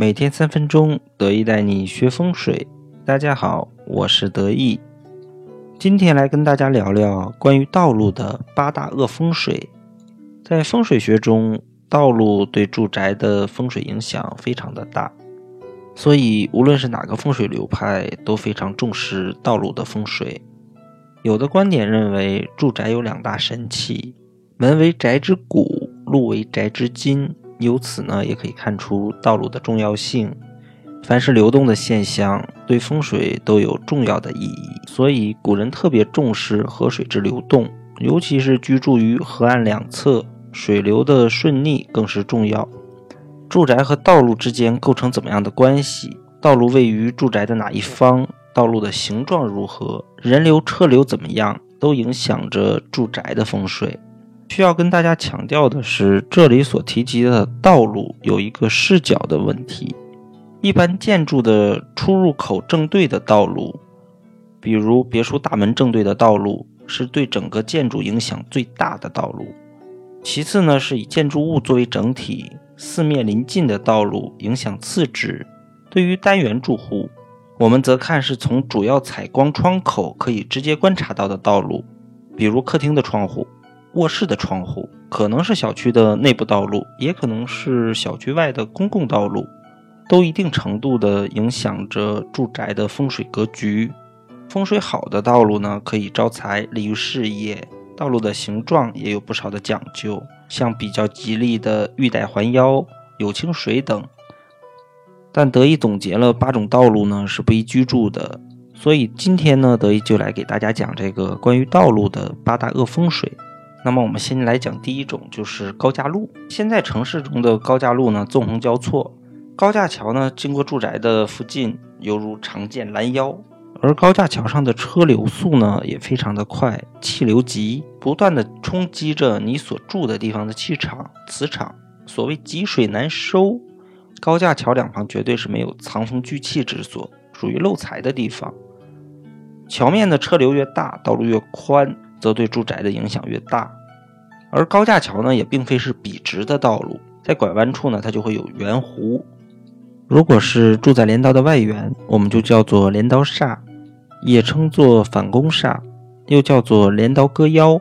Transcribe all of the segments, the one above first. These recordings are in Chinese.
每天三分钟，得意带你学风水。大家好，我是得意。今天来跟大家聊聊关于道路的八大恶风水。在风水学中，道路对住宅的风水影响非常的大，所以无论是哪个风水流派，都非常重视道路的风水。有的观点认为，住宅有两大神器，门为宅之骨，路为宅之筋。由此呢，也可以看出道路的重要性。凡是流动的现象，对风水都有重要的意义。所以古人特别重视河水之流动，尤其是居住于河岸两侧，水流的顺逆更是重要。住宅和道路之间构成怎么样的关系？道路位于住宅的哪一方？道路的形状如何？人流车流怎么样？都影响着住宅的风水。需要跟大家强调的是，这里所提及的道路有一个视角的问题。一般建筑的出入口正对的道路，比如别墅大门正对的道路，是对整个建筑影响最大的道路。其次呢，是以建筑物作为整体，四面临近的道路影响次之。对于单元住户，我们则看是从主要采光窗口可以直接观察到的道路，比如客厅的窗户。卧室的窗户可能是小区的内部道路，也可能是小区外的公共道路，都一定程度的影响着住宅的风水格局。风水好的道路呢，可以招财，利于事业。道路的形状也有不少的讲究，像比较吉利的玉带环腰、有清水等。但得以总结了八种道路呢，是不宜居住的。所以今天呢，得以就来给大家讲这个关于道路的八大恶风水。那么我们先来讲第一种，就是高架路。现在城市中的高架路呢，纵横交错，高架桥呢经过住宅的附近，犹如常见拦腰。而高架桥上的车流速呢也非常的快，气流急，不断的冲击着你所住的地方的气场、磁场。所谓积水难收，高架桥两旁绝对是没有藏风聚气之所，属于漏财的地方。桥面的车流越大，道路越宽。则对住宅的影响越大，而高架桥呢，也并非是笔直的道路，在拐弯处呢，它就会有圆弧。如果是住在镰刀的外缘，我们就叫做镰刀煞，也称作反弓煞，又叫做镰刀割腰。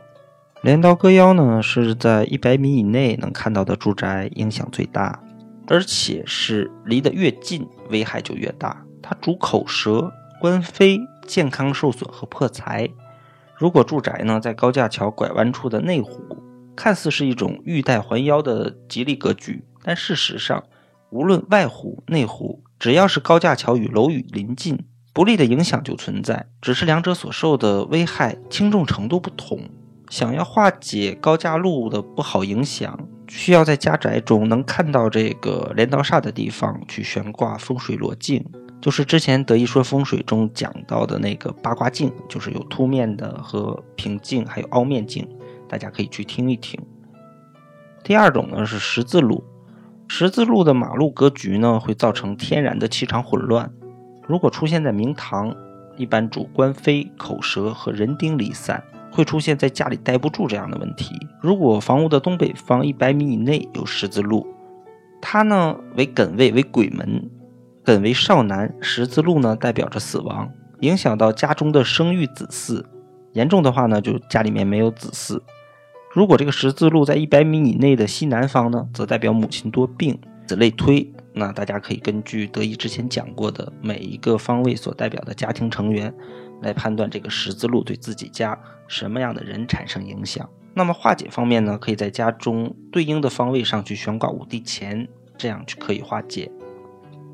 镰刀割腰呢，是在一百米以内能看到的住宅影响最大，而且是离得越近，危害就越大。它主口舌、官非、健康受损和破财。如果住宅呢在高架桥拐弯处的内弧，看似是一种玉带环腰的吉利格局，但事实上，无论外弧内弧，只要是高架桥与楼宇临近，不利的影响就存在，只是两者所受的危害轻重程度不同。想要化解高架路的不好影响，需要在家宅中能看到这个镰刀煞的地方去悬挂风水罗镜。就是之前德一说风水中讲到的那个八卦镜，就是有凸面的和平镜，还有凹面镜，大家可以去听一听。第二种呢是十字路，十字路的马路格局呢会造成天然的气场混乱。如果出现在明堂，一般主官非、口舌和人丁离散，会出现在家里待不住这样的问题。如果房屋的东北方一百米以内有十字路，它呢为艮位，为鬼门。艮为少男，十字路呢代表着死亡，影响到家中的生育子嗣。严重的话呢，就家里面没有子嗣。如果这个十字路在一百米以内的西南方呢，则代表母亲多病。此类推，那大家可以根据德一之前讲过的每一个方位所代表的家庭成员，来判断这个十字路对自己家什么样的人产生影响。那么化解方面呢，可以在家中对应的方位上去悬挂五帝钱，这样就可以化解。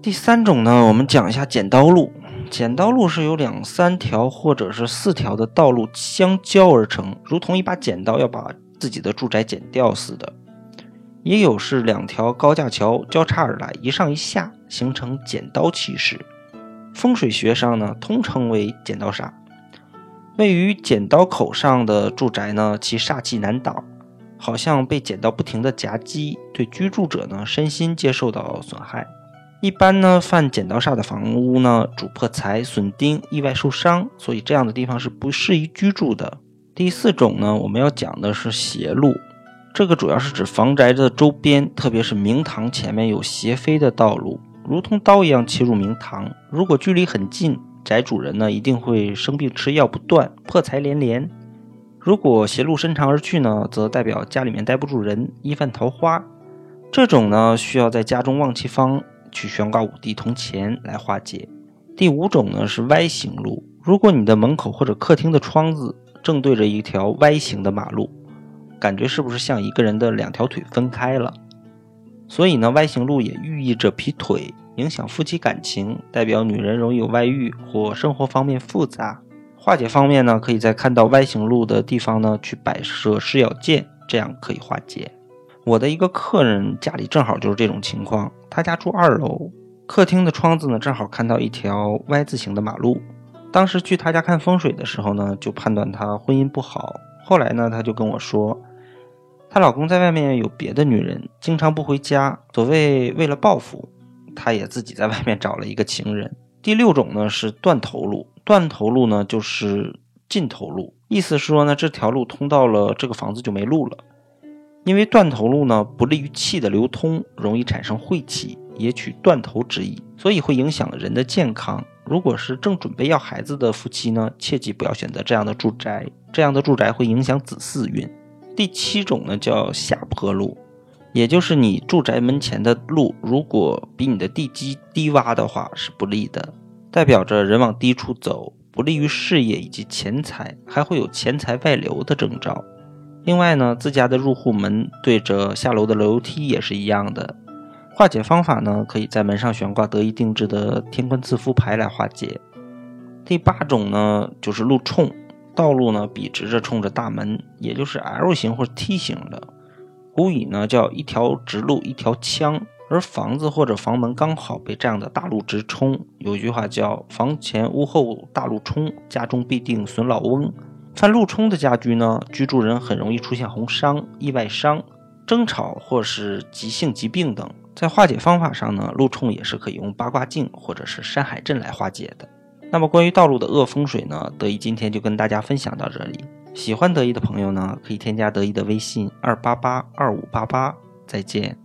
第三种呢，我们讲一下剪刀路。剪刀路是由两三条或者是四条的道路相交而成，如同一把剪刀要把自己的住宅剪掉似的。也有是两条高架桥交叉而来，一上一下，形成剪刀气势。风水学上呢，通称为剪刀煞。位于剪刀口上的住宅呢，其煞气难挡，好像被剪刀不停的夹击，对居住者呢身心皆受到损害。一般呢，犯剪刀煞的房屋呢，主破财、损丁、意外受伤，所以这样的地方是不适宜居住的。第四种呢，我们要讲的是斜路，这个主要是指房宅的周边，特别是明堂前面有斜飞的道路，如同刀一样切入明堂。如果距离很近，宅主人呢一定会生病吃药不断，破财连连；如果斜路伸长而去呢，则代表家里面待不住人，易犯桃花。这种呢需要在家中旺气方去悬挂五帝铜钱来化解。第五种呢是歪形路，如果你的门口或者客厅的窗子正对着一条歪形的马路，感觉是不是像一个人的两条腿分开了？所以呢，歪形路也寓意着劈腿，影响夫妻感情，代表女人容易有外遇或生活方面复杂。化解方面呢，可以在看到歪形路的地方呢去摆设尸咬剑，这样可以化解。我的一个客人家里正好就是这种情况，他家住二楼，客厅的窗子呢正好看到一条 Y 字形的马路。当时去他家看风水的时候呢，就判断他婚姻不好。后来呢，他就跟我说。她老公在外面有别的女人，经常不回家。所谓为了报复，她也自己在外面找了一个情人。第六种呢是断头路，断头路呢就是尽头路，意思是说呢这条路通到了这个房子就没路了。因为断头路呢不利于气的流通，容易产生晦气，也取断头之意，所以会影响人的健康。如果是正准备要孩子的夫妻呢，切记不要选择这样的住宅，这样的住宅会影响子嗣运。第七种呢叫下坡路，也就是你住宅门前的路，如果比你的地基低洼的话是不利的，代表着人往低处走，不利于事业以及钱财，还会有钱财外流的征兆。另外呢，自家的入户门对着下楼的楼梯也是一样的。化解方法呢，可以在门上悬挂得意定制的天官赐福牌来化解。第八种呢就是路冲。道路呢笔直着冲着大门，也就是 L 型或者 T 型的。古语呢叫一条直路一条枪，而房子或者房门刚好被这样的大路直冲。有句话叫房前屋后大路冲，家中必定损老翁。犯路冲的家居呢，居住人很容易出现红伤、意外伤、争吵或是急性疾病等。在化解方法上呢，路冲也是可以用八卦镜或者是山海阵来化解的。那么关于道路的恶风水呢？德意今天就跟大家分享到这里。喜欢德意的朋友呢，可以添加德意的微信二八八二五八八。再见。